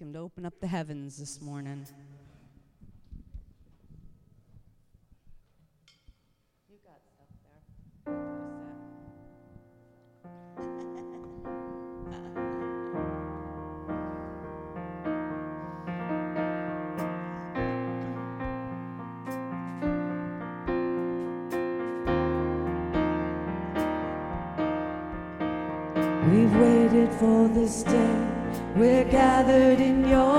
Him to open up the heavens this morning. We've waited for this day. We're gathered in your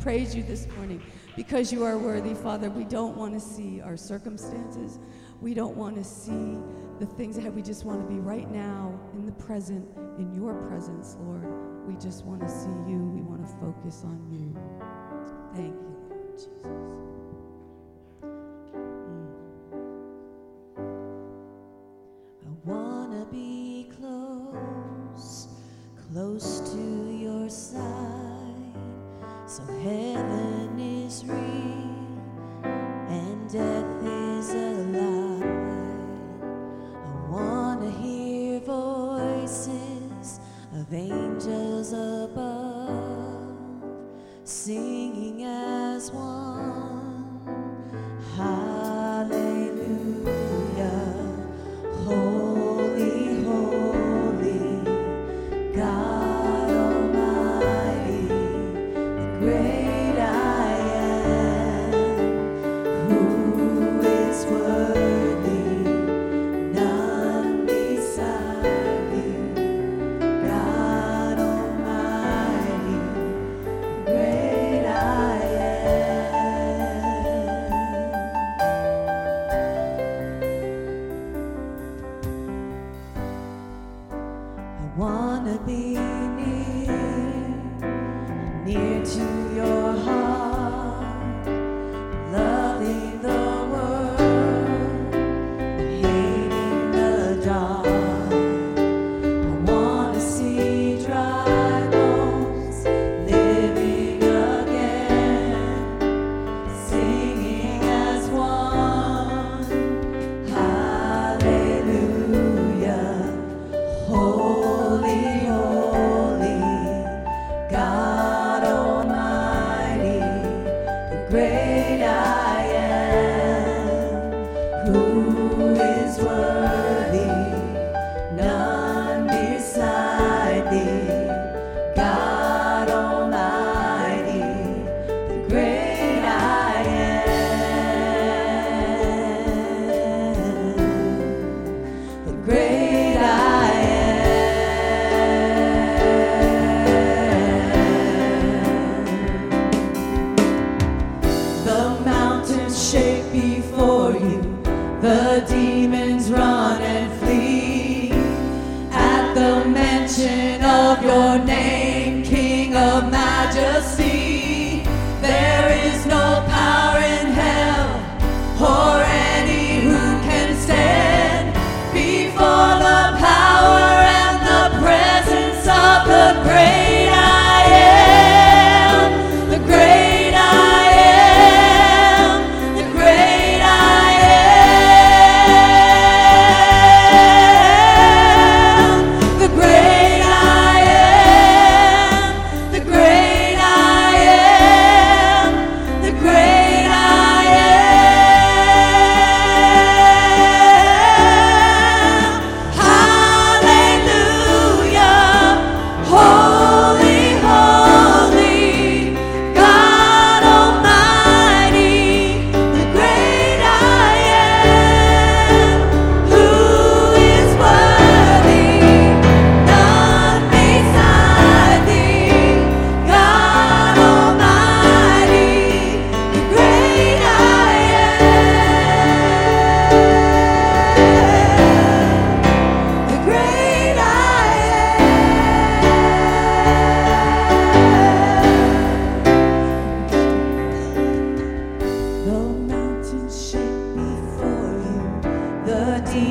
praise you this morning because you are worthy, Father. We don't want to see our circumstances. We don't want to see the things ahead. We just want to be right now in the present, in your presence, Lord. We just want to see you. We want to focus on you. Thank you, Lord Jesus. I wanna be close, close to your side. So heaven is real and death is a lie. I want to hear voices of angels above singing as one. Oh.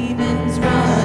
demons run.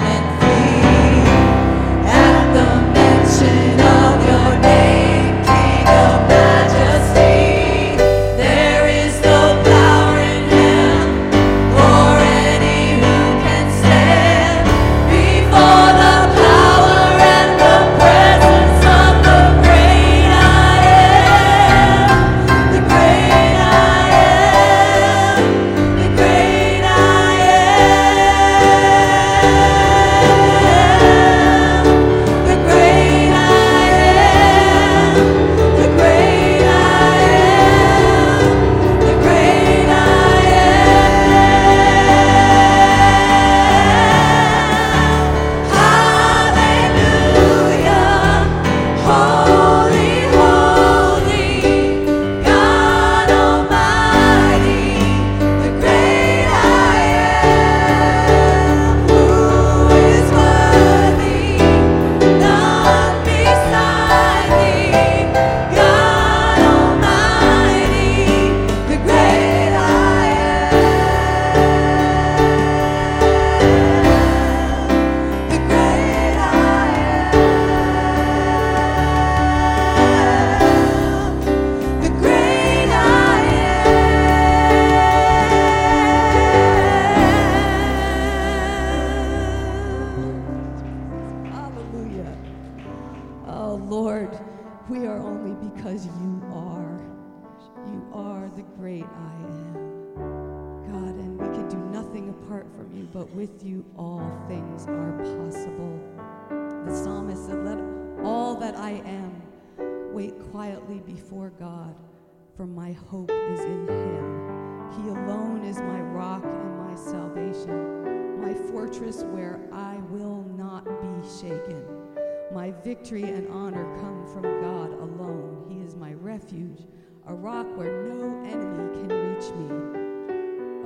glory and honor come from God alone. He is my refuge, a rock where no enemy can reach me.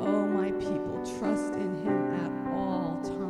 Oh, my people, trust in him at all times.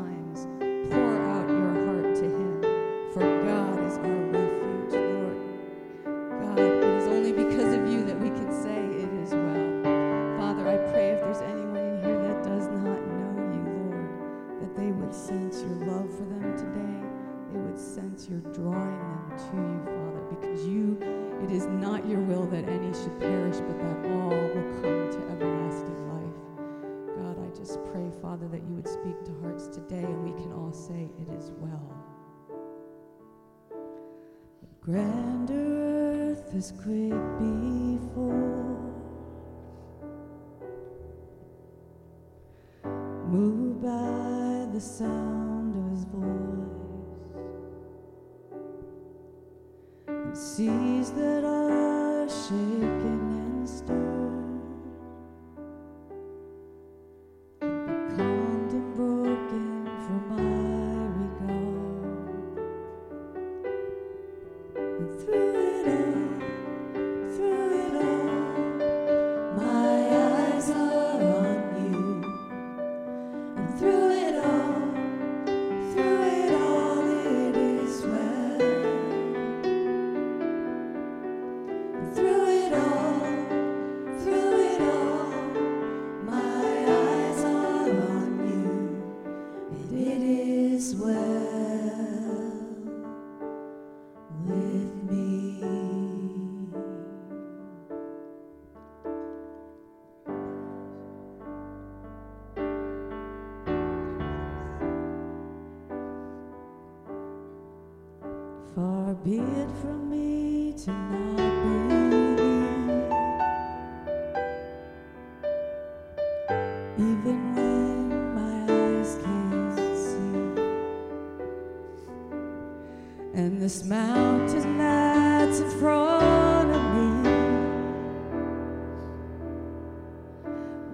this mountain that's in front of me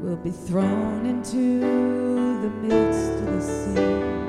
will be thrown into the midst of the sea.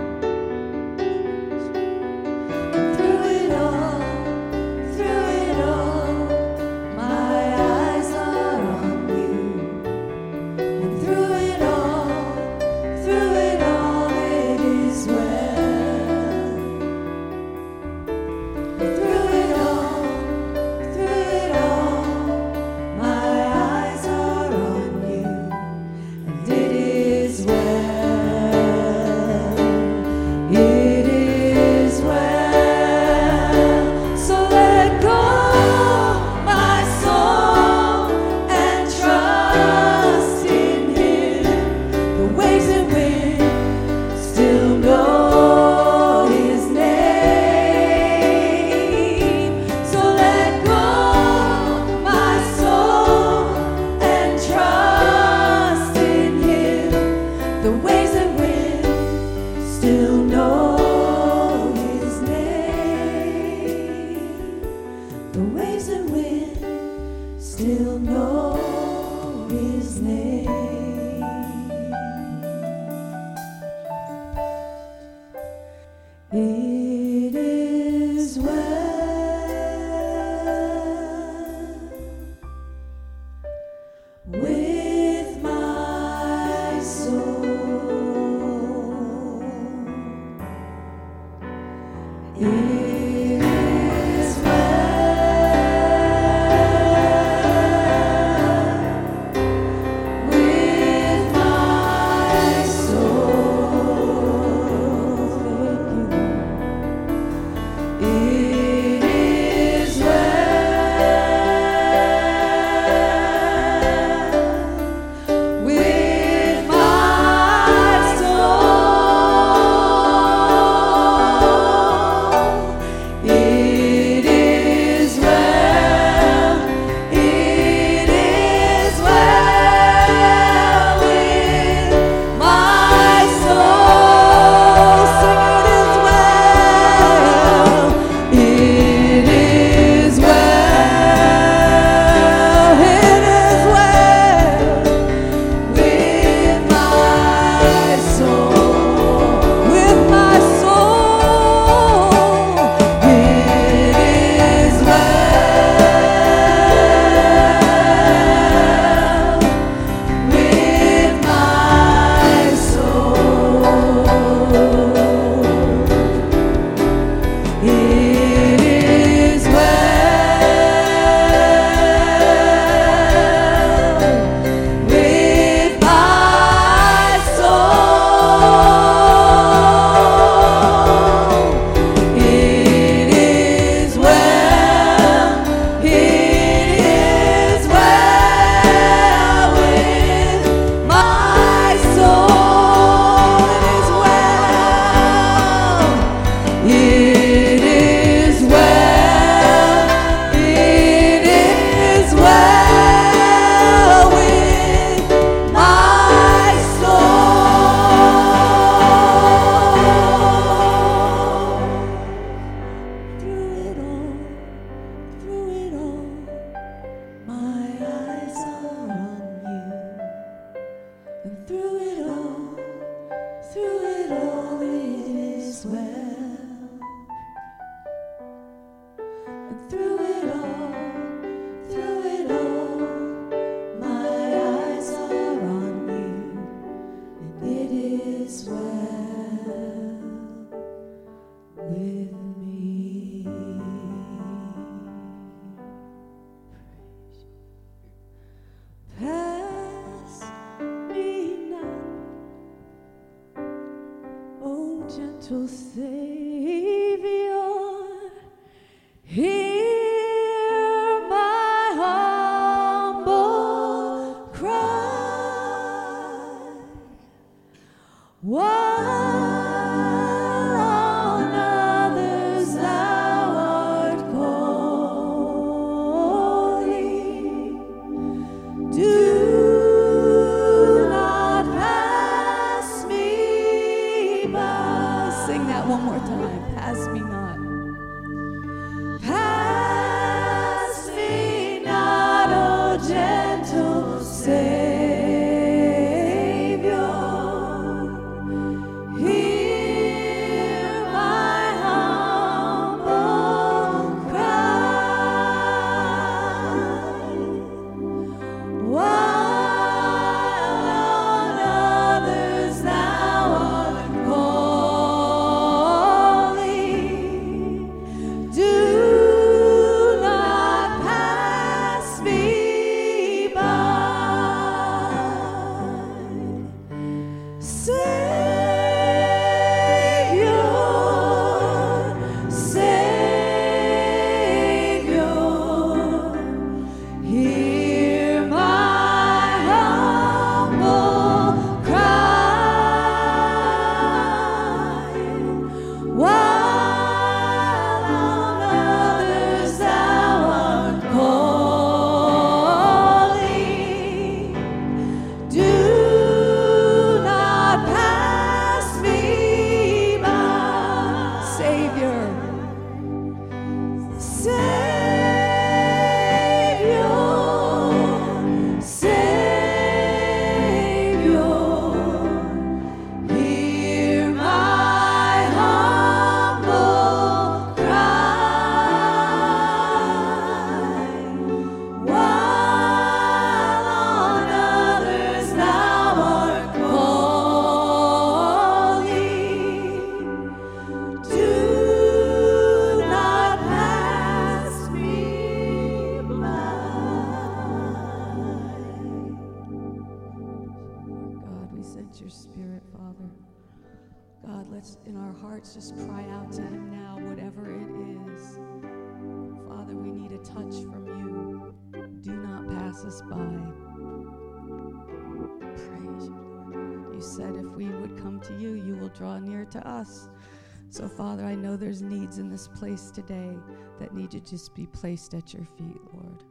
In this place today that need to just be placed at your feet, Lord.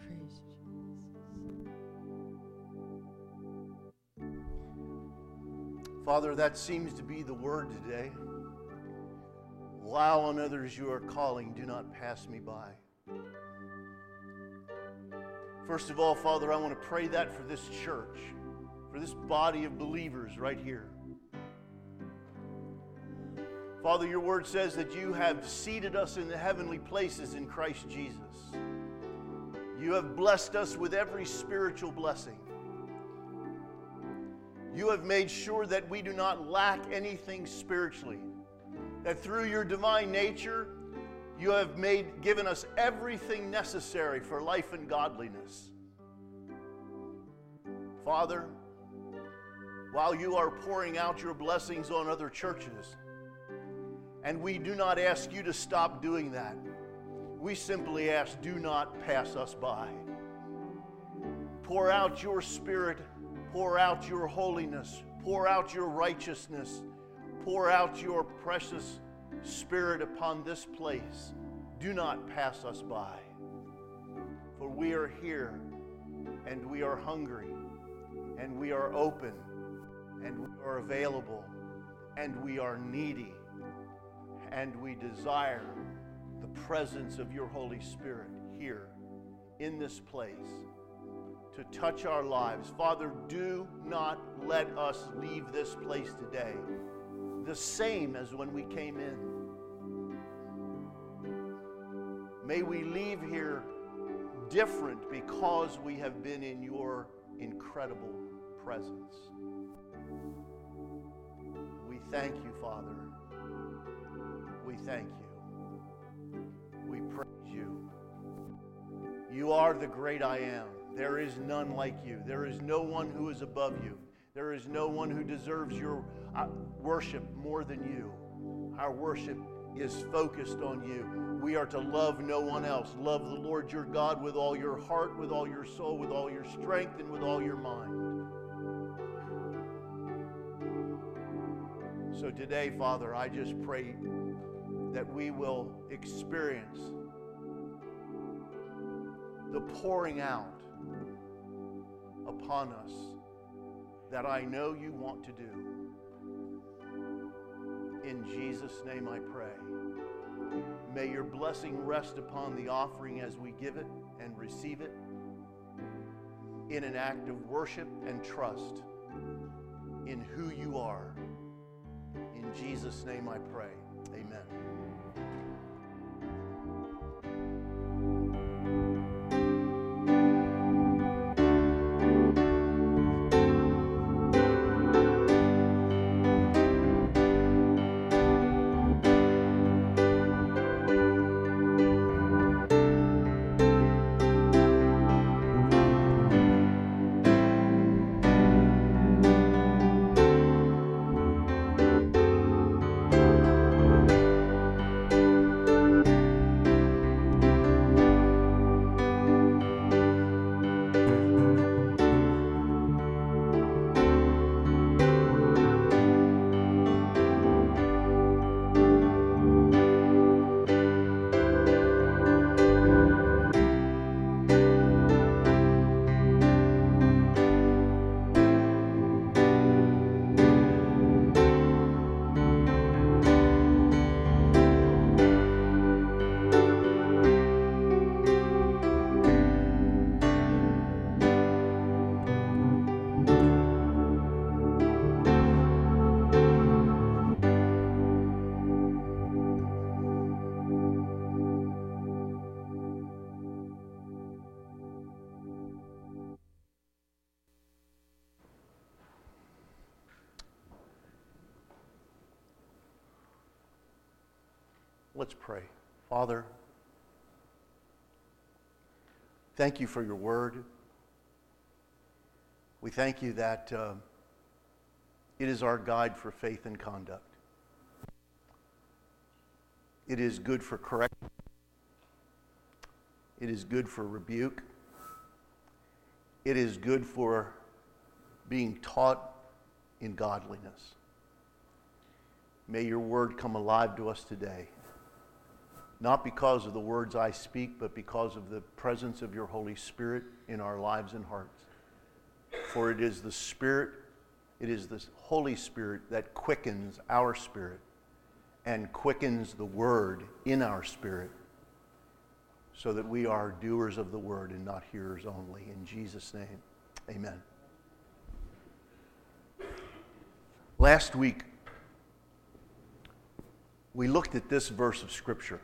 Praise Jesus. Father, that seems to be the word today. While on others you are calling, do not pass me by. First of all, Father, I want to pray that for this church, for this body of believers right here. Father, your word says that you have seated us in the heavenly places in Christ Jesus. You have blessed us with every spiritual blessing. You have made sure that we do not lack anything spiritually. That through your divine nature, you have made given us everything necessary for life and godliness. Father, while you are pouring out your blessings on other churches, and we do not ask you to stop doing that. We simply ask, do not pass us by. Pour out your spirit, pour out your holiness, pour out your righteousness, pour out your precious spirit upon this place. Do not pass us by. For we are here and we are hungry and we are open and we are available and we are needy and we desire the presence of your Holy Spirit here in this place to touch our lives. Father, do not let us leave this place today the same as when we came in. May we leave here different because we have been in your incredible presence. We thank you, Father. We thank you. We praise you. You are the great I am. There is none like you. There is no one who is above you. There is no one who deserves your uh, worship more than you. Our worship is focused on you. We are to love no one else. Love the Lord your God with all your heart, with all your soul, with all your strength, and with all your mind. So today, Father, I just pray that we will experience the pouring out upon us that I know you want to do. In Jesus' name I pray. May your blessing rest upon the offering as we give it and receive it in an act of worship and trust in who you are. In Jesus' name I pray. Amen. Let's pray. Father, thank you for your word. We thank you that uh, it is our guide for faith and conduct. It is good for correction. It is good for rebuke. It is good for being taught in godliness. May your word come alive to us today not because of the words I speak, but because of the presence of your Holy Spirit in our lives and hearts. For it is the Spirit, it is the Holy Spirit that quickens our spirit and quickens the Word in our spirit so that we are doers of the Word and not hearers only. In Jesus' name, amen. Last week, we looked at this verse of Scripture.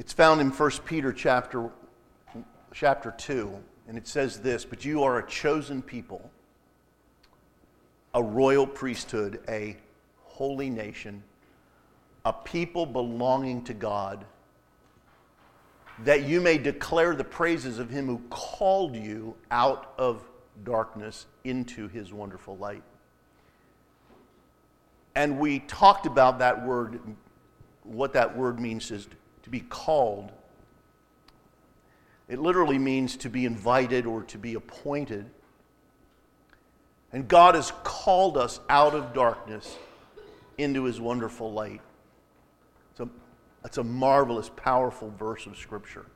It's found in 1 Peter chapter, chapter 2, and it says this But you are a chosen people, a royal priesthood, a holy nation, a people belonging to God, that you may declare the praises of him who called you out of darkness into his wonderful light. And we talked about that word, what that word means is to be called. It literally means to be invited or to be appointed. And God has called us out of darkness into his wonderful light. It's a, that's a marvelous, powerful verse of Scripture.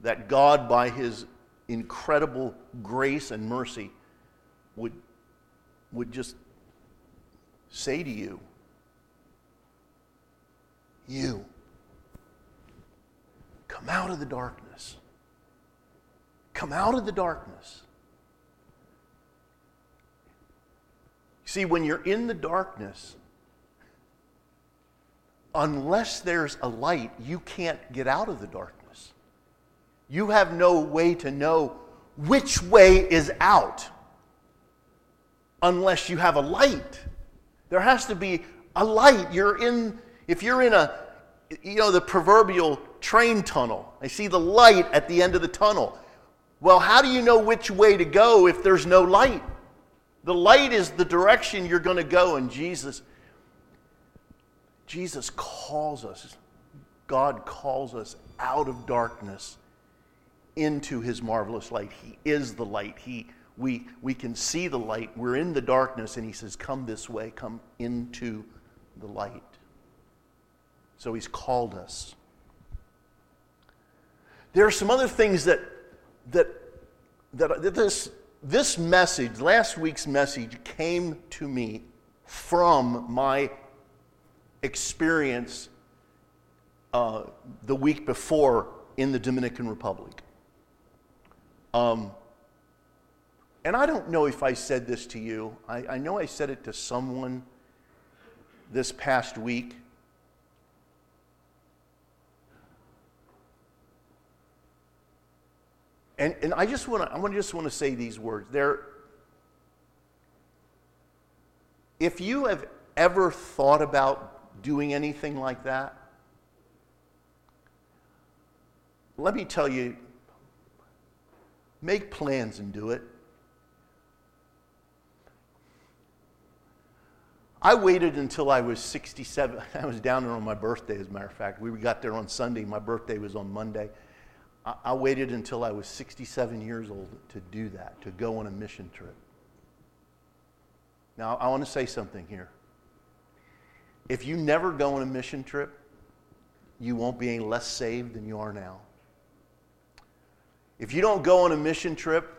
That God, by his incredible grace and mercy, would, would just say to you, you. Come out of the darkness. Come out of the darkness. See, when you're in the darkness, unless there's a light, you can't get out of the darkness. You have no way to know which way is out. unless you have a light. There has to be a light. You're in, if you're in a, you know, the proverbial train tunnel, I see the light at the end of the tunnel. Well, how do you know which way to go if there's no light? The light is the direction you're going to go, and Jesus, Jesus calls us, God calls us out of darkness into his marvelous light. He is the light. He, we, we can see the light. We're in the darkness, and he says, Come this way, come into the light. So he's called us. There are some other things that, that, that, this, this message, last week's message, came to me from my experience uh, the week before in the Dominican Republic. Um, and I don't know if I said this to you. I, I know I said it to someone this past week. And, and I just want to I just want to say these words. There, if you have ever thought about doing anything like that, let me tell you, make plans and do it. I waited until I was 67. I was down there on my birthday, as a matter of fact. We got there on Sunday. My birthday was on Monday. I, I waited until I was 67 years old to do that, to go on a mission trip. Now, I want to say something here. If you never go on a mission trip, you won't be any less saved than you are now. If you don't go on a mission trip,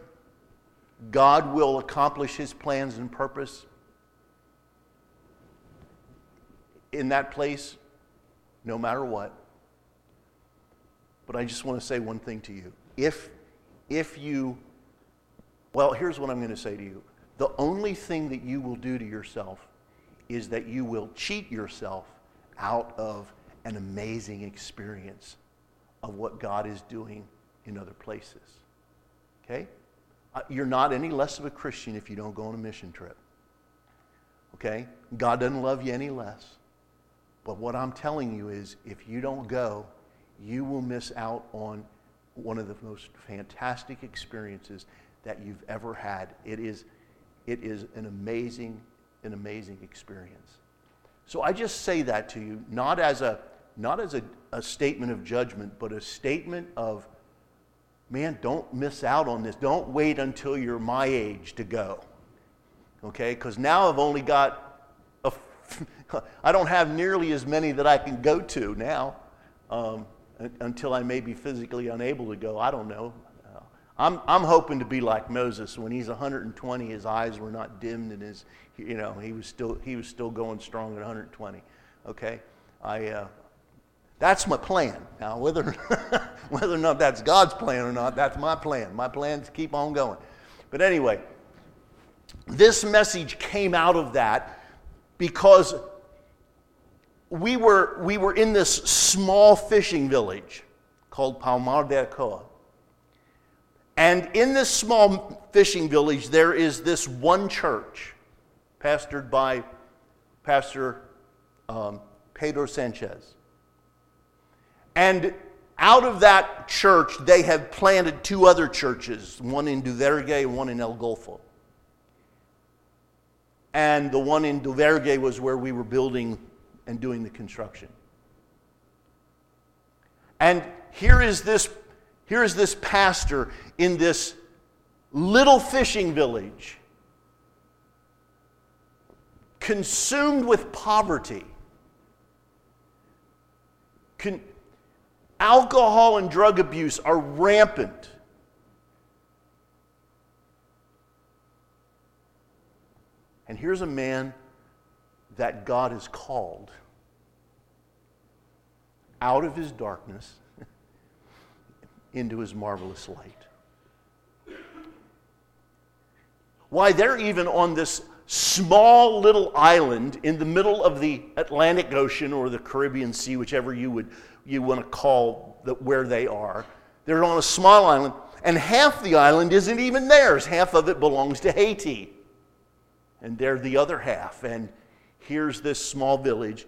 God will accomplish his plans and purpose in that place no matter what. But I just want to say one thing to you. If, if you, well, here's what I'm going to say to you. The only thing that you will do to yourself is that you will cheat yourself out of an amazing experience of what God is doing in other places. Okay? Uh, you're not any less of a Christian if you don't go on a mission trip. Okay? God doesn't love you any less. But what I'm telling you is if you don't go, you will miss out on one of the most fantastic experiences that you've ever had. It is, it is an amazing, an amazing experience. So I just say that to you, not as a, not as a, a statement of judgment, but a statement of man, don't miss out on this. Don't wait until you're my age to go. Okay? Because now I've only got, a, I don't have nearly as many that I can go to now um, until I may be physically unable to go. I don't know. Uh, I'm, I'm hoping to be like Moses. When he's 120, his eyes were not dimmed and his, you know, he was still, he was still going strong at 120. Okay? I, uh, that's my plan. Now, whether, whether or not that's God's plan or not, that's my plan. My plan is to keep on going. But anyway, this message came out of that because we were, we were in this small fishing village called Palmar de Ocoa. And in this small fishing village, there is this one church pastored by Pastor um, Pedro Sanchez. And out of that church, they have planted two other churches, one in Duvergé and one in El Golfo. And the one in Duvergé was where we were building and doing the construction. And here is this, here is this pastor in this little fishing village, consumed with poverty. Con- Alcohol and drug abuse are rampant. And here's a man that God has called out of his darkness into his marvelous light. Why, they're even on this small little island in the middle of the Atlantic Ocean or the Caribbean Sea, whichever you would you want to call the, where they are. They're on a small island, and half the island isn't even theirs. Half of it belongs to Haiti. and they're the other half. And here's this small village,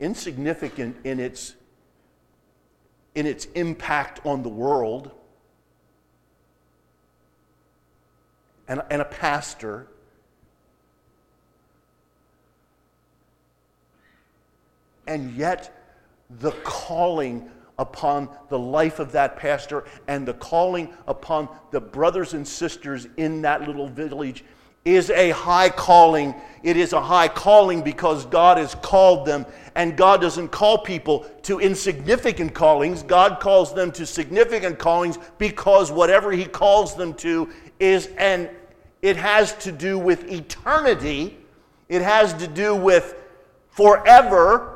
insignificant in its, in its impact on the world, and, and a pastor. And yet, the calling upon the life of that pastor and the calling upon the brothers and sisters in that little village is a high calling. It is a high calling because God has called them, and God doesn't call people to insignificant callings. God calls them to significant callings because whatever He calls them to is and it has to do with eternity. It has to do with forever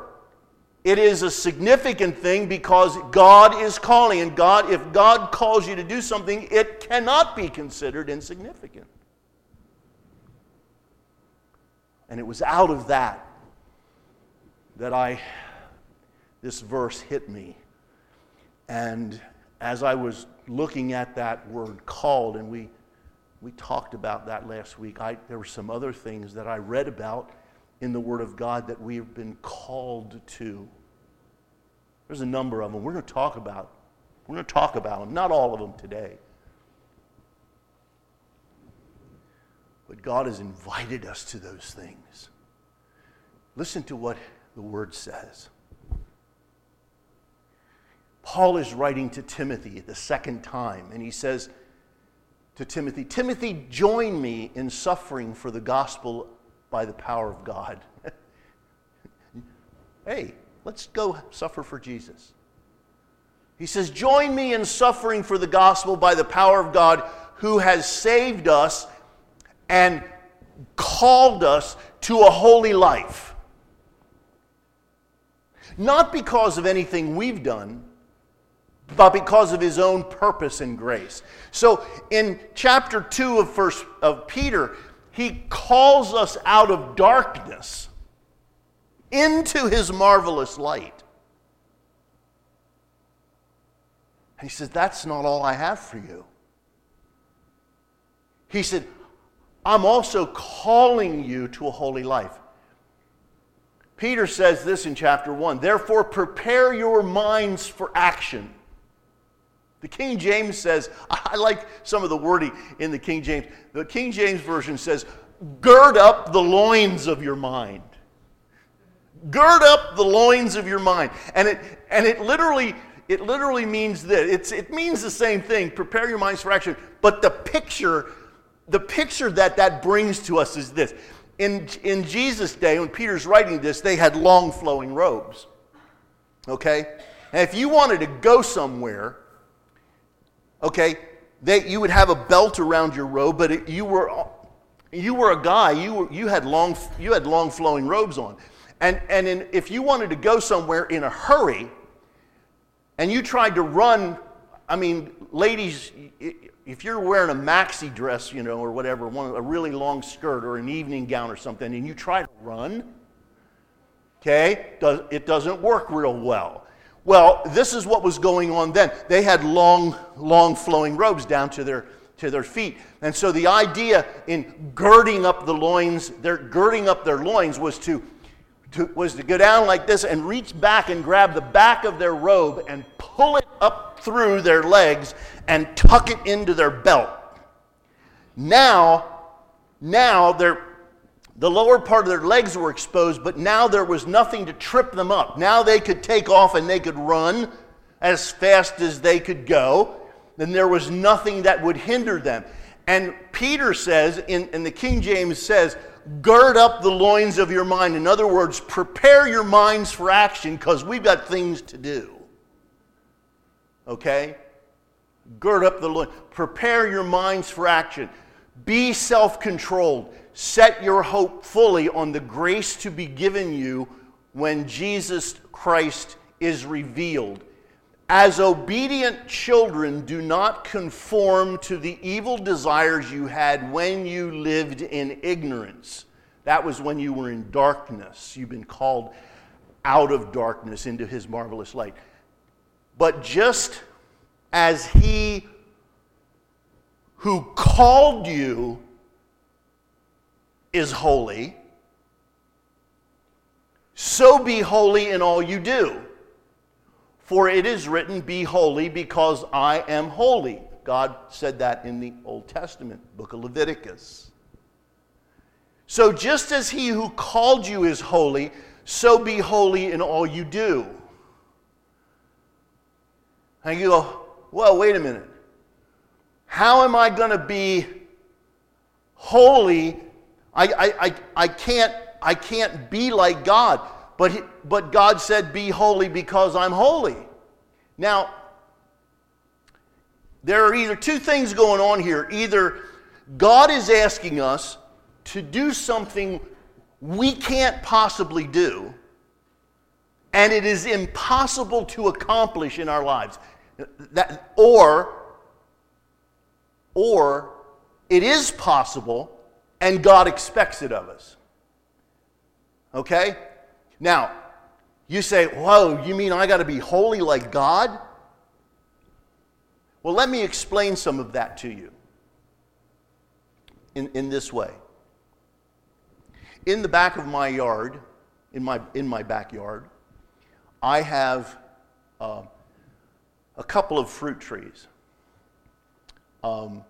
it is a significant thing because God is calling. And God, if God calls you to do something, it cannot be considered insignificant. And it was out of that that I, this verse hit me. And as I was looking at that word called, and we, we talked about that last week, I, there were some other things that I read about in the Word of God that we have been called to. There's a number of them. We're going to talk about. We're going to talk about them. Not all of them today. But God has invited us to those things. Listen to what the word says. Paul is writing to Timothy the second time, and he says to Timothy, Timothy, join me in suffering for the gospel by the power of God. hey, let's go suffer for Jesus. He says, Join me in suffering for the gospel by the power of God who has saved us and called us to a holy life. Not because of anything we've done, but because of his own purpose and grace. So in chapter 2 of first of Peter, he calls us out of darkness into his marvelous light. And he says, That's not all I have for you. He said, I'm also calling you to a holy life. Peter says this in chapter 1 Therefore, prepare your minds for action. The King James says, I like some of the wording in the King James. The King James Version says, Gird up the loins of your mind. Gird up the loins of your mind. And it, and it literally it literally means this. It's, it means the same thing. Prepare your minds for action. But the picture, the picture that that brings to us is this. In, in Jesus' day, when Peter's writing this, they had long flowing robes. Okay? And if you wanted to go somewhere, okay, they, you would have a belt around your robe, but it, you, were, you were a guy, you, were, you, had long, you had long flowing robes on. And, and in, if you wanted to go somewhere in a hurry and you tried to run, I mean, ladies, if you're wearing a maxi dress, you know, or whatever, one, a really long skirt or an evening gown or something, and you try to run, okay, it doesn't work real well. Well, this is what was going on then. They had long, long flowing robes down to their to their feet. And so the idea in girding up the loins, their girding up their loins was to to, was to go down like this and reach back and grab the back of their robe and pull it up through their legs and tuck it into their belt. Now, now their, the lower part of their legs were exposed, but now there was nothing to trip them up. Now they could take off and they could run as fast as they could go. Then there was nothing that would hinder them. And Peter says, in, the King James says, gird up the loins of your mind. In other words, prepare your minds for action because we've got things to do. Okay? Gird up the loins. Prepare your minds for action. Be self controlled. Set your hope fully on the grace to be given you when Jesus Christ is revealed. As obedient children, do not conform to the evil desires you had when you lived in ignorance. That was when you were in darkness. You've been called out of darkness into his marvelous light. But just as he who called you is holy, so be holy in all you do. For it is written, Be holy because I am holy. God said that in the Old Testament, book of Leviticus. So just as he who called you is holy, so be holy in all you do. And you go, well, wait a minute. How am I going to be holy? I, I, I, I can't I can't be like God. But, he, but God said, Be holy because I'm holy. Now, there are either two things going on here. Either God is asking us to do something we can't possibly do, and it is impossible to accomplish in our lives. That, or, or it is possible, and God expects it of us. Okay? Now, you say, Whoa, you mean I got to be holy like God? Well, let me explain some of that to you in, in this way. In the back of my yard, in my, in my backyard, I have uh, a couple of fruit trees. Um,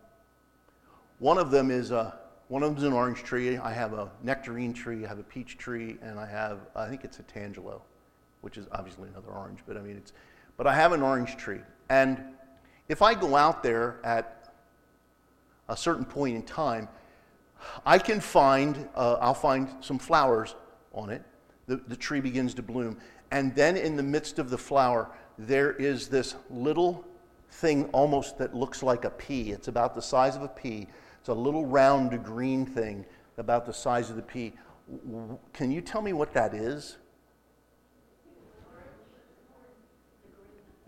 one of them is a one of them is an orange tree. I have a nectarine tree. I have a peach tree, and I have I think it's a tangelo, which is obviously another orange. But I mean it's, but I have an orange tree, and if I go out there at a certain point in time, I can find uh, I'll find some flowers on it. The, the tree begins to bloom, and then in the midst of the flower, there is this little thing almost that looks like a pea. It's about the size of a pea it's a little round green thing about the size of the pea. Can you tell me what that is?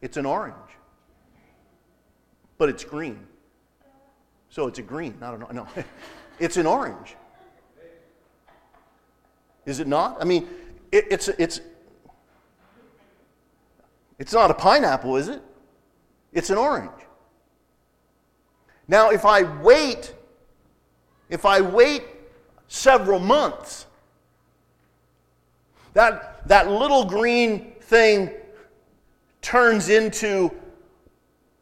It's an orange, but it's green. So it's a green, not an no. it's an orange. Is it not? I mean, it, it's it's it's not a pineapple, is it? It's an orange. Now, if I wait if I wait several months, that, that little green thing turns into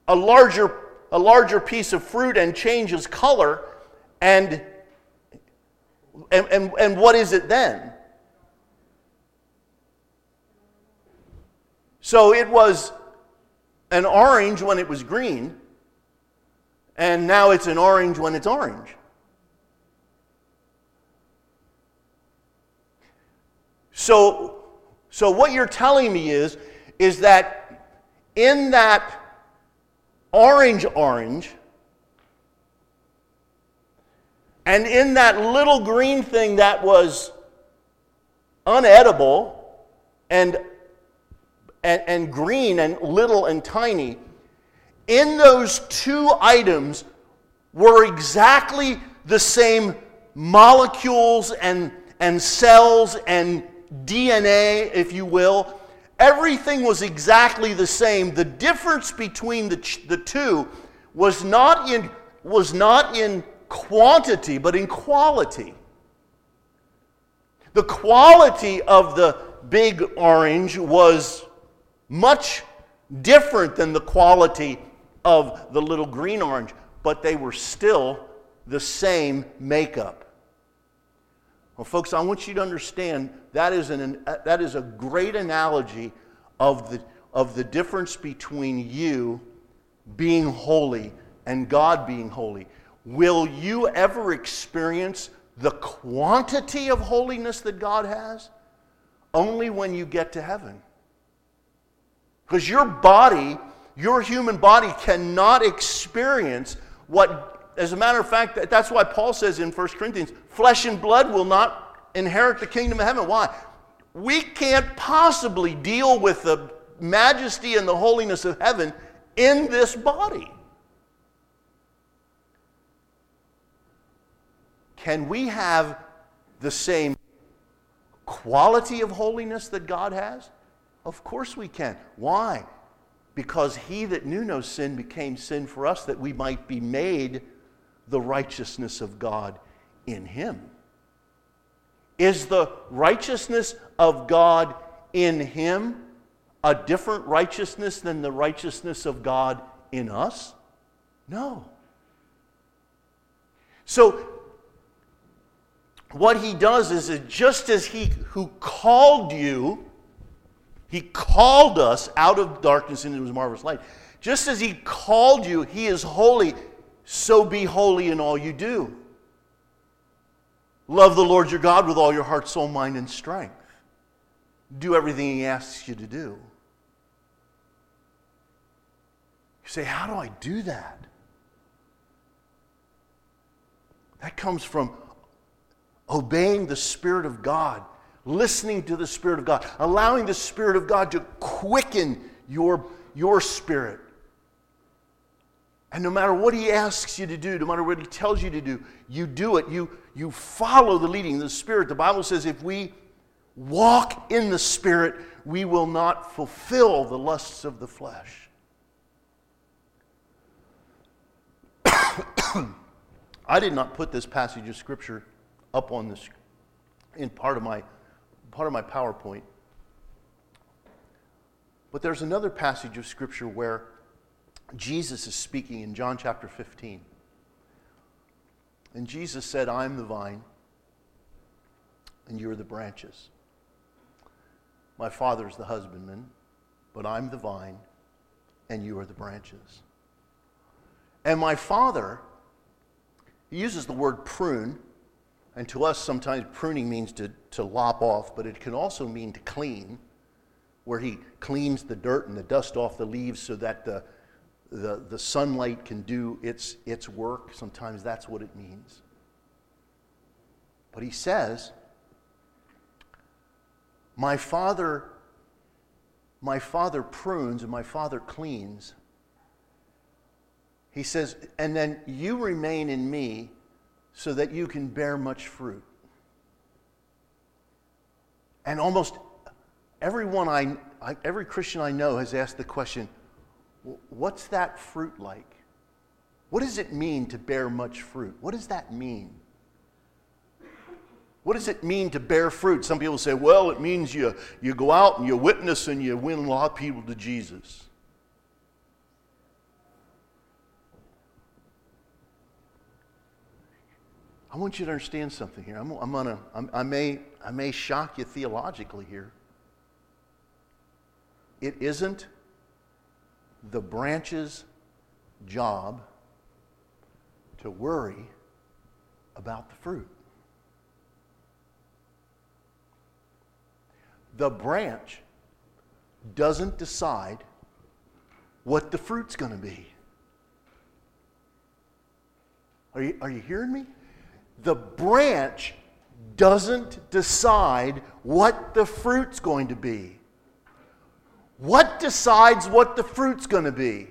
a larger, a larger piece of fruit and changes color. And, and, and, and what is it then? So it was an orange when it was green, and now it's an orange when it's orange. So, so what you're telling me is, is that in that orange orange, and in that little green thing that was unedible and, and, and green and little and tiny, in those two items were exactly the same molecules and, and cells and DNA, if you will. Everything was exactly the same. The difference between the, the two was not, in, was not in quantity, but in quality. The quality of the big orange was much different than the quality of the little green orange, but they were still the same makeup. Well, folks, I want you to understand that is, an, that is a great analogy of the, of the difference between you being holy and God being holy. Will you ever experience the quantity of holiness that God has? Only when you get to heaven. Because your body, your human body, cannot experience what as a matter of fact, that's why Paul says in 1 Corinthians, flesh and blood will not inherit the kingdom of heaven. Why? We can't possibly deal with the majesty and the holiness of heaven in this body. Can we have the same quality of holiness that God has? Of course we can. Why? Because he that knew no sin became sin for us that we might be made the righteousness of God in him. Is the righteousness of God in him a different righteousness than the righteousness of God in us? No. So, what he does is that just as he who called you, he called us out of darkness into his marvelous light. Just as he called you, he is holy, so be holy in all you do. Love the Lord your God with all your heart, soul, mind, and strength. Do everything he asks you to do. You say, How do I do that? That comes from obeying the Spirit of God, listening to the Spirit of God, allowing the Spirit of God to quicken your, your spirit. And no matter what he asks you to do, no matter what he tells you to do, you do it. You, you follow the leading of the Spirit. The Bible says if we walk in the Spirit, we will not fulfill the lusts of the flesh. I did not put this passage of Scripture up on this in part of my part of my PowerPoint. But there's another passage of Scripture where Jesus is speaking in John chapter 15. And Jesus said, I'm the vine, and you're the branches. My Father's the husbandman, but I'm the vine, and you are the branches. And my Father, he uses the word prune, and to us, sometimes pruning means to, to lop off, but it can also mean to clean, where he cleans the dirt and the dust off the leaves so that the the, the sunlight can do its, its work. Sometimes that's what it means. But he says, My father, my father prunes and my father cleans. He says, and then you remain in me so that you can bear much fruit. And almost everyone I, I every Christian I know has asked the question, What's that fruit like? What does it mean to bear much fruit? What does that mean? What does it mean to bear fruit? Some people say, well, it means you, you go out and you witness and you win a lot of people to Jesus. I want you to understand something here. I'm, I'm gonna, I'm, I, may, I may shock you theologically here. It isn't the branch's job to worry about the fruit. The branch doesn't decide what the fruit's going to be. Are you, are you hearing me? The branch doesn't decide what the fruit's going to be. What decides what the fruit's going to be?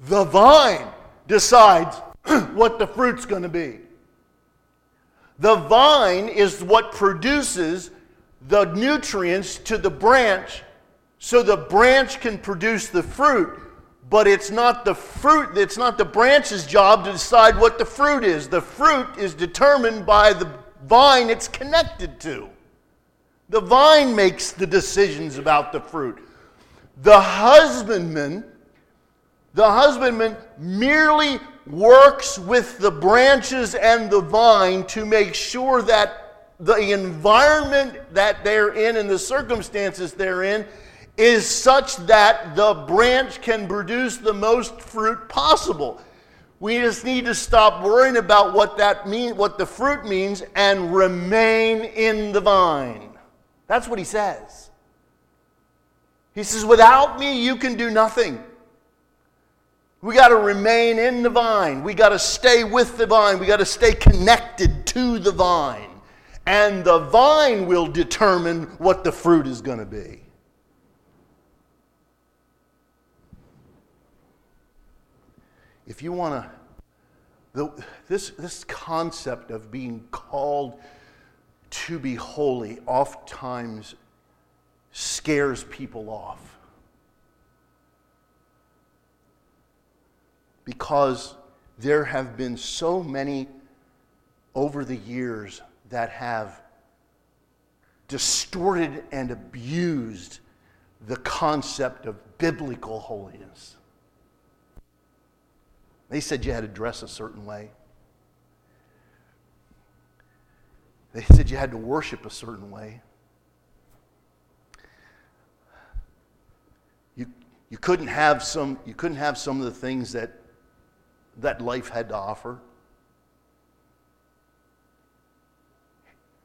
The vine decides what the fruit's going to be. The vine is what produces the nutrients to the branch so the branch can produce the fruit. But it's not the fruit, it's not the branch's job to decide what the fruit is. The fruit is determined by the vine it's connected to. The vine makes the decisions about the fruit. The husbandman, the husbandman merely works with the branches and the vine to make sure that the environment that they're in and the circumstances they're in is such that the branch can produce the most fruit possible. We just need to stop worrying about what that mean, what the fruit means, and remain in the vine. That's what he says. He says, Without me, you can do nothing. We got to remain in the vine. We got to stay with the vine. We got to stay connected to the vine. And the vine will determine what the fruit is going to be. If you want to, this, this concept of being called to be holy oftentimes scares people off. Because there have been so many over the years that have distorted and abused the concept of biblical holiness. They said you had to dress a certain way. They said you had to worship a certain way. You, you, couldn't have some, you couldn't have some of the things that, that life had to offer.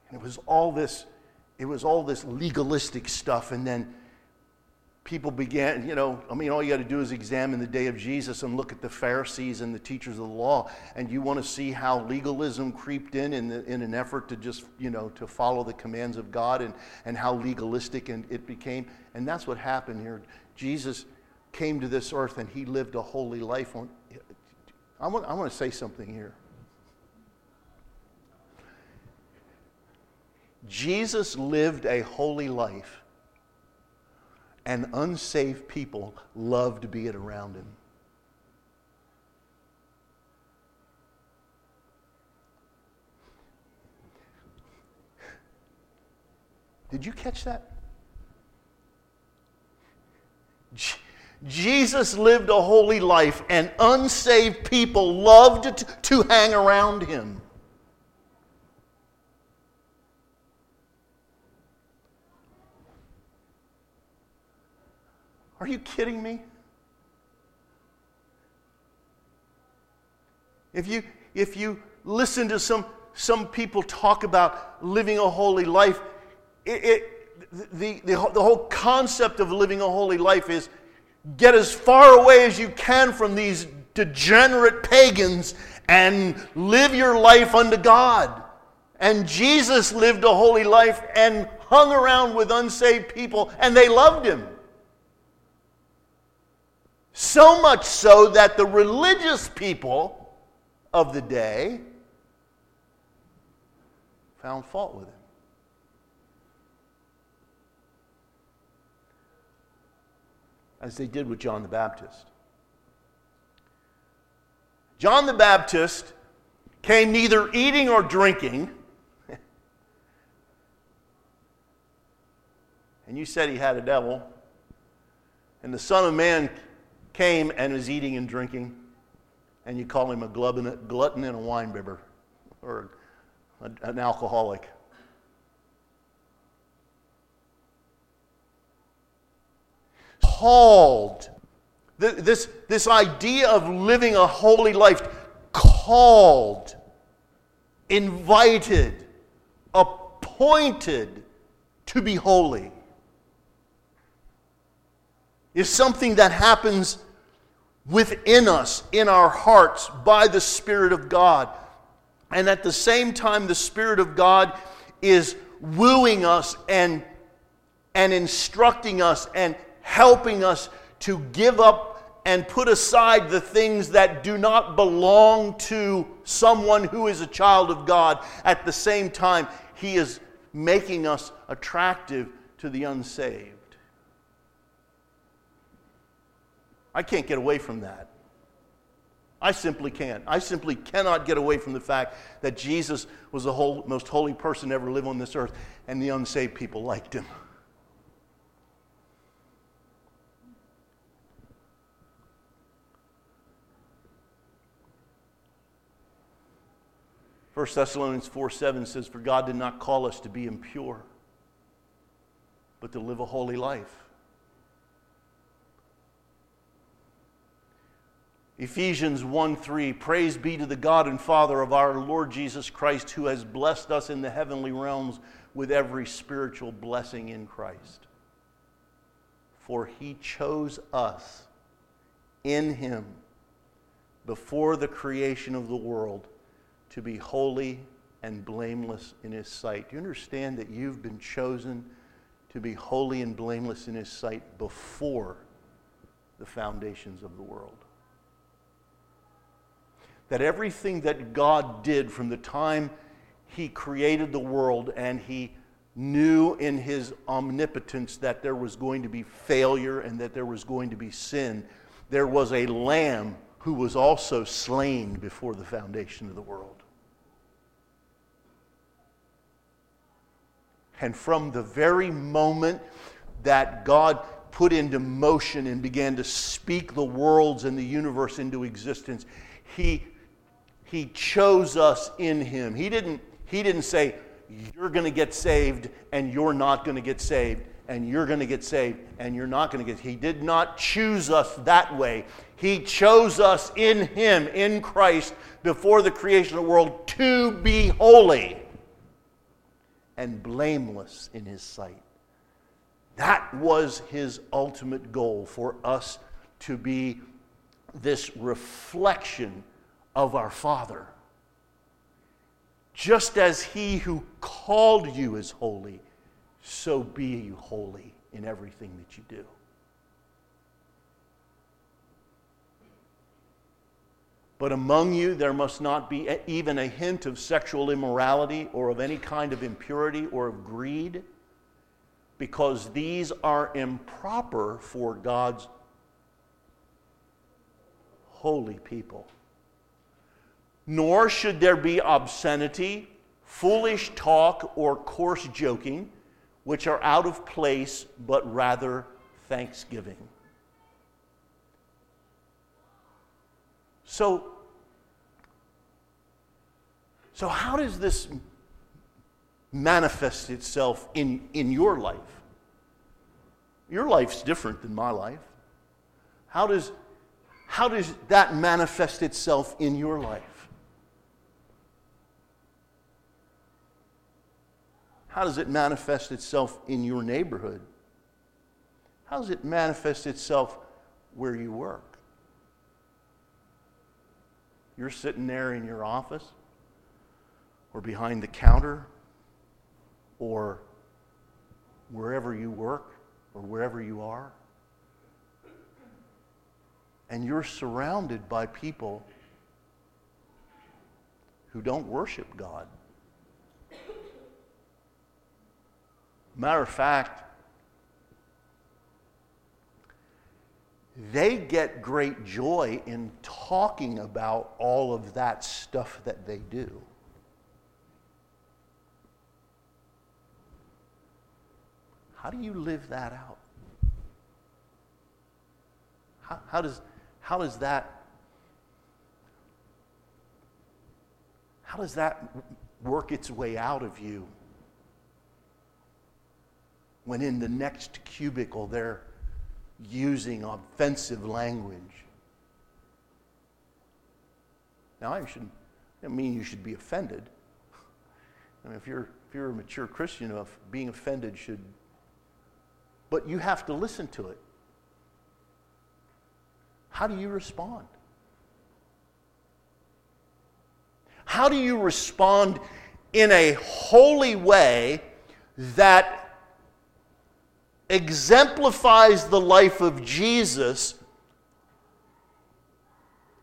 And it was all this, it was all this legalistic stuff, and then people began, you know, I mean, all you got to do is examine the day of Jesus and look at the Pharisees and the teachers of the law, and you want to see how legalism creeped in in, the, in an effort to just, you know, to follow the commands of God and, and how legalistic and it became. And that's what happened here. Jesus came to this earth and he lived a holy life. On, I, want, I want to say something here. Jesus lived a holy life and unsaved people loved being around him. Did you catch that? Jesus lived a holy life, and unsaved people loved to hang around him. Are you kidding me? If you, if you listen to some, some people talk about living a holy life, it, it, the, the, the whole concept of living a holy life is get as far away as you can from these degenerate pagans and live your life unto God. And Jesus lived a holy life and hung around with unsaved people, and they loved him. So much so that the religious people of the day found fault with him. As they did with John the Baptist. John the Baptist came neither eating or drinking. and you said he had a devil. And the Son of Man came and was eating and drinking, and you call him a glutton, and a wine bibber or an alcoholic. Called. This, this idea of living a holy life, called, invited, appointed to be holy, is something that happens within us, in our hearts, by the Spirit of God. And at the same time, the Spirit of God is wooing us and, and instructing us and helping us to give up and put aside the things that do not belong to someone who is a child of God. At the same time, He is making us attractive to the unsaved. I can't get away from that. I simply can't. I simply cannot get away from the fact that Jesus was the whole, most holy person ever live on this earth, and the unsaved people liked him. First Thessalonians 4 7 says, For God did not call us to be impure, but to live a holy life. Ephesians 1 3 Praise be to the God and Father of our Lord Jesus Christ, who has blessed us in the heavenly realms with every spiritual blessing in Christ. For he chose us in him before the creation of the world to be holy and blameless in his sight. Do you understand that you've been chosen to be holy and blameless in his sight before the foundations of the world? That everything that God did from the time He created the world and He knew in His omnipotence that there was going to be failure and that there was going to be sin, there was a lamb who was also slain before the foundation of the world. And from the very moment that God put into motion and began to speak the worlds and the universe into existence, He, he chose us in Him. He didn't, he didn't say, You're going to get saved and you're not going to get saved and you're going to get saved and you're not going to get he did not choose us that way he chose us in him in christ before the creation of the world to be holy and blameless in his sight that was his ultimate goal for us to be this reflection of our Father. Just as he who called you is holy, so be you holy in everything that you do. But among you there must not be even a hint of sexual immorality or of any kind of impurity or of greed because these are improper for God's holy people. Nor should there be obscenity, foolish talk, or coarse joking, which are out of place, but rather thanksgiving. So, so how does this manifest itself in, in your life. Your life's different than my life. How does, how does that manifest itself in your life? How does it manifest itself in your neighborhood? How does it manifest itself where you work? You're sitting there in your office or behind the counter or wherever you work or wherever you are. And you're surrounded by people who don't worship God. Matter of fact, they get great joy in talking about all of that stuff that they do. How do you live that out? How, how, does, how does that how does that work its way out of you when in the next cubicle they're using offensive language? Now, I shouldn't I mean you should be offended. I mean, if you're, if you're a mature Christian enough, being offended should but you have to listen to it. How do you respond? How do you respond in a holy way that exemplifies the life of Jesus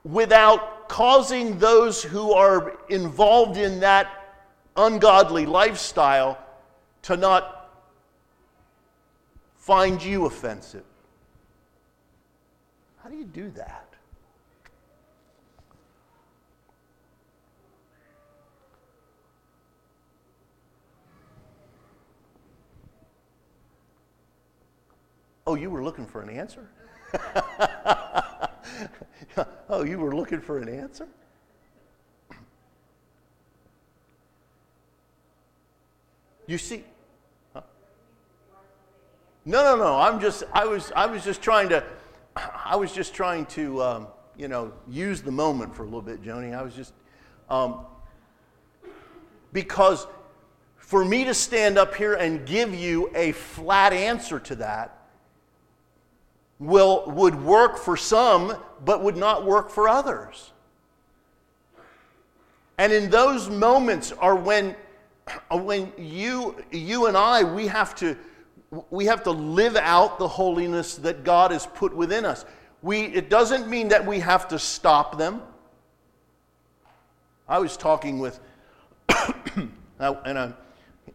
without causing those who are involved in that ungodly lifestyle to not find you offensive. How do you do that? Oh, you were looking for an answer? oh, you were looking for an answer? You see, no, no, no. I'm just, I was, I was just trying to, I was just trying to, um, you know, use the moment for a little bit, Joni. I was just, um, because for me to stand up here and give you a flat answer to that will, would work for some, but would not work for others. And in those moments are when, when you, you and I, we have to, we have to live out the holiness that God has put within us. We, it doesn't mean that we have to stop them. I was talking with, and I,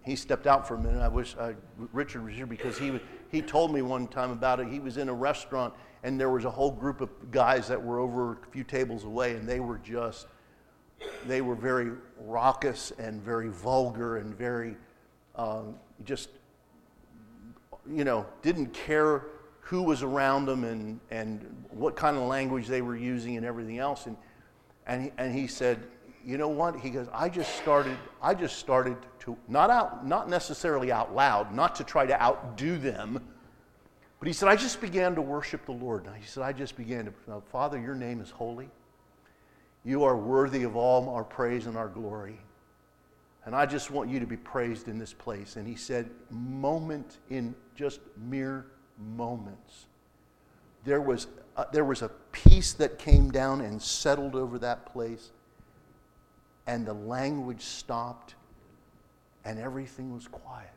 he stepped out for a minute. I wish I, Richard was here because he, he told me one time about it. He was in a restaurant and there was a whole group of guys that were over a few tables away and they were just, they were very raucous and very vulgar and very um, just, you know, didn't care who was around them and, and what kind of language they were using and everything else. And, and, he, and he said, you know what? He goes, I just started, I just started to, not out, not necessarily out loud, not to try to outdo them, but he said, I just began to worship the Lord. And he said, I just began to, Father, your name is holy. You are worthy of all our praise and our glory. And I just want you to be praised in this place. And he said, moment in just mere moments, there was, a, there was a peace that came down and settled over that place. And the language stopped, and everything was quiet.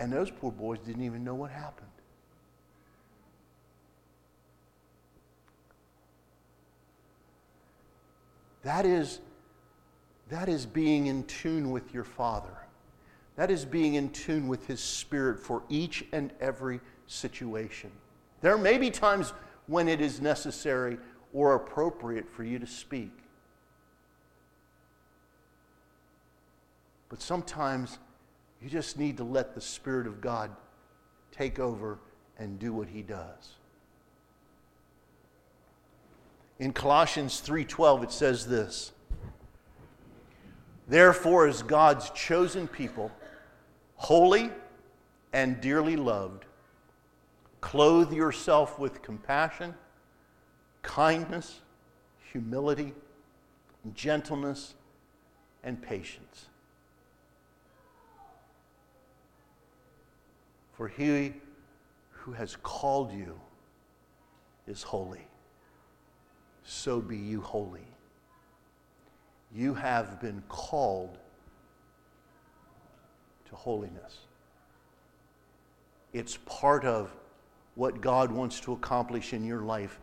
And those poor boys didn't even know what happened. That is, that is being in tune with your Father. That is being in tune with His Spirit for each and every situation. There may be times when it is necessary or appropriate for you to speak. But sometimes you just need to let the Spirit of God take over and do what He does. In Colossians 3:12 it says this. Therefore as God's chosen people, holy and dearly loved, clothe yourself with compassion, kindness, humility, gentleness, and patience. For he who has called you is holy so be you holy. You have been called to holiness. It's part of what God wants to accomplish in your life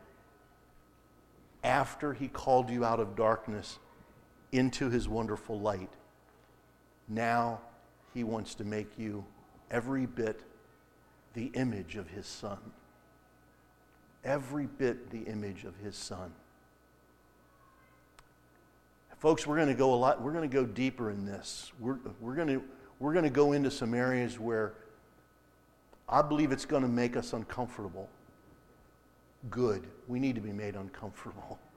after He called you out of darkness into His wonderful light. Now He wants to make you every bit the image of His Son. Every bit the image of His Son. Folks, we're going to go a lot, we're going to go deeper in this. We're, we're, going to, we're going to go into some areas where I believe it's going to make us uncomfortable. Good. We need to be made uncomfortable.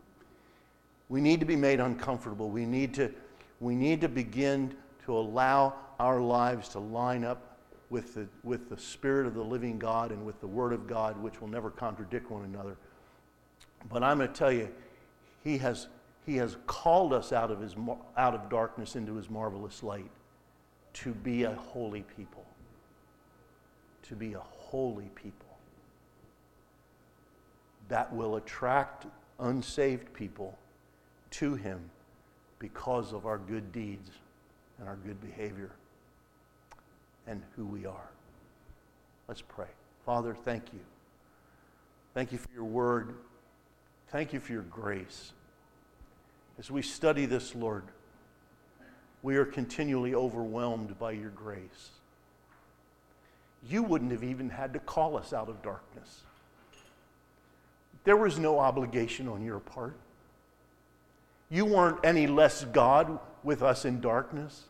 We need to be made uncomfortable. We need to, we need to begin to allow our lives to line up with the, with the Spirit of the living God and with the Word of God, which will never contradict one another. But I'm going to tell you, He has he has called us out of, his, out of darkness into his marvelous light to be a holy people. To be a holy people that will attract unsaved people to him because of our good deeds and our good behavior and who we are. Let's pray. Father, thank you. Thank you for your word. Thank you for your grace. As we study this, Lord, we are continually overwhelmed by your grace. You wouldn't have even had to call us out of darkness. There was no obligation on your part. You weren't any less God with us in darkness.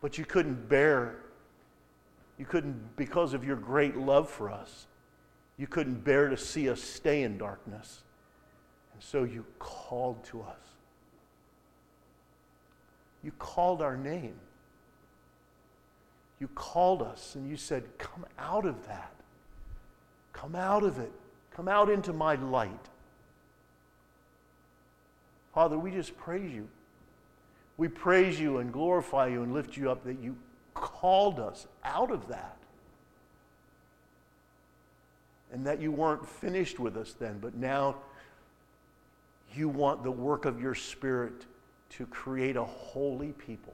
But you couldn't bear, you couldn't, because of your great love for us, you couldn't bear to see us stay in darkness. And so you called to us. You called our name. You called us and you said, Come out of that. Come out of it. Come out into my light. Father, we just praise you. We praise you and glorify you and lift you up that you called us out of that. And that you weren't finished with us then, but now you want the work of your Spirit to create a holy people.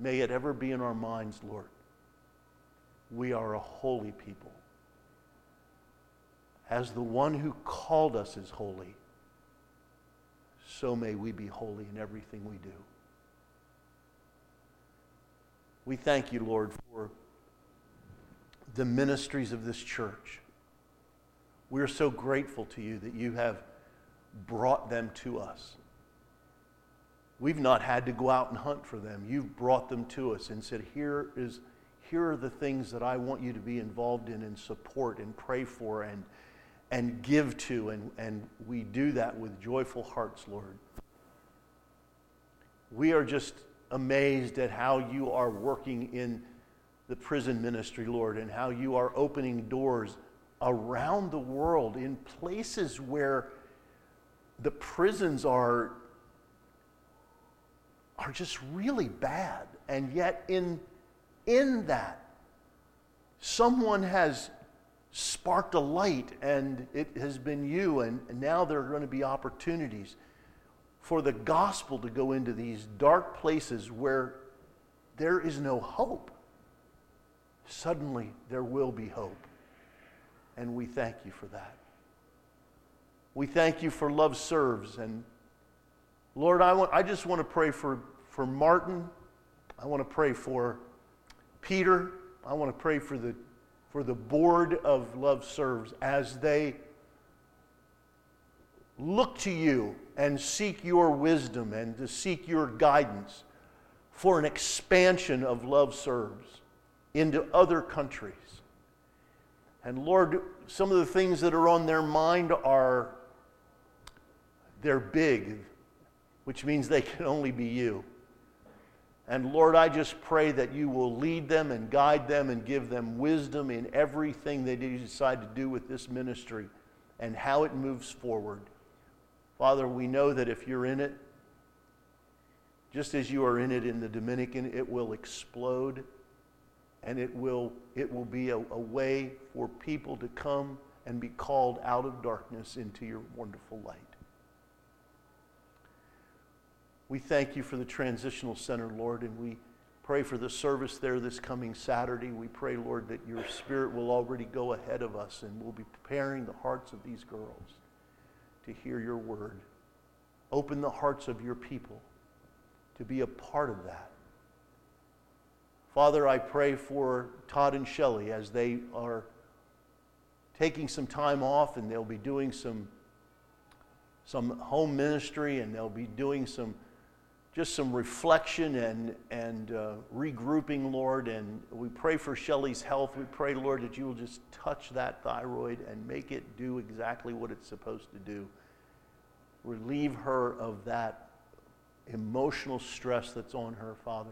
May it ever be in our minds, Lord. We are a holy people. As the one who called us is holy, so may we be holy in everything we do. We thank you, Lord, for the ministries of this church. We're so grateful to you that you have brought them to us. We've not had to go out and hunt for them. You've brought them to us and said, Here, is, here are the things that I want you to be involved in and support and pray for and, and give to. And, and we do that with joyful hearts, Lord. We are just amazed at how you are working in the prison ministry, Lord, and how you are opening doors around the world in places where the prisons are, are just really bad. And yet, in, in that, someone has sparked a light, and it has been you, and, now there are going to be opportunities for the gospel to go into these dark places where there is no hope. Suddenly, there will be hope. And we thank you for that. We thank you for love serves. And Lord, I, want, I just want to pray for, for Martin. I want to pray for Peter. I want to pray for the, for the board of Love Serves as they look to you and seek your wisdom and to seek your guidance for an expansion of love serves into other countries. And Lord, some of the things that are on their mind are they're big, which means they can only be you. And Lord, I just pray that you will lead them and guide them and give them wisdom in everything they decide to do with this ministry and how it moves forward. Father, we know that if you're in it, just as you are in it in the Dominican, it will explode and it will, it will be a, a way for people to come and be called out of darkness into your wonderful light. We thank you for the transitional center, Lord, and we pray for the service there this coming Saturday. We pray, Lord, that your spirit will already go ahead of us and we'll be preparing the hearts of these girls to hear your word. Open the hearts of your people to be a part of that. Father, I pray for Todd and Shelley as they are taking some time off and they'll be doing some, some home ministry and they'll be doing some just some reflection and, and uh, regrouping, Lord. And we pray for Shelley's health. We pray, Lord, that you will just touch that thyroid and make it do exactly what it's supposed to do relieve her of that emotional stress that's on her, Father.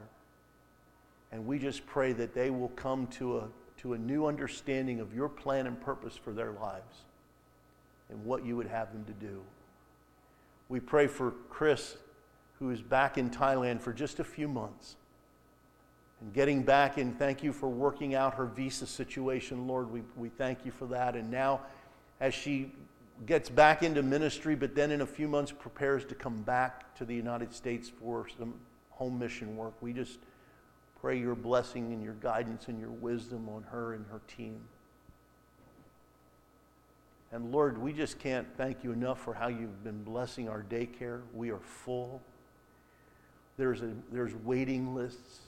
And we just pray that they will come to a, to a new understanding of your plan and purpose for their lives and what you would have them to do. We pray for Chris, who is back in Thailand for just a few months. And getting back, and thank you for working out her visa situation, Lord. We, we thank you for that. And now, as she gets back into ministry, but then in a few months prepares to come back to the United States for some home mission work. We just pray your blessing and your guidance and your wisdom on her and her team. And Lord, we just can't thank you enough for how you've been blessing our daycare. We are full. There's, a, there's waiting lists.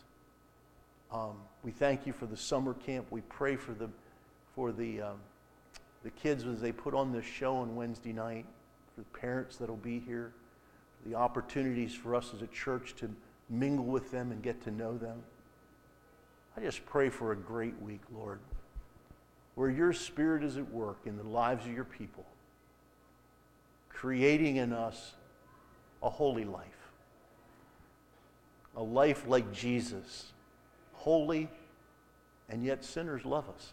Um, we thank you for the summer camp. We pray for the, for the um, the kids as they put on this show on Wednesday night, for the parents that'll be here, the opportunities for us as a church to mingle with them and get to know them. I just pray for a great week, Lord, where your spirit is at work in the lives of your people, creating in us a holy life, a life like Jesus, holy, and yet sinners love us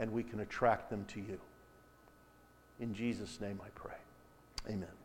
and we can attract them to you. In Jesus' name I pray. Amen.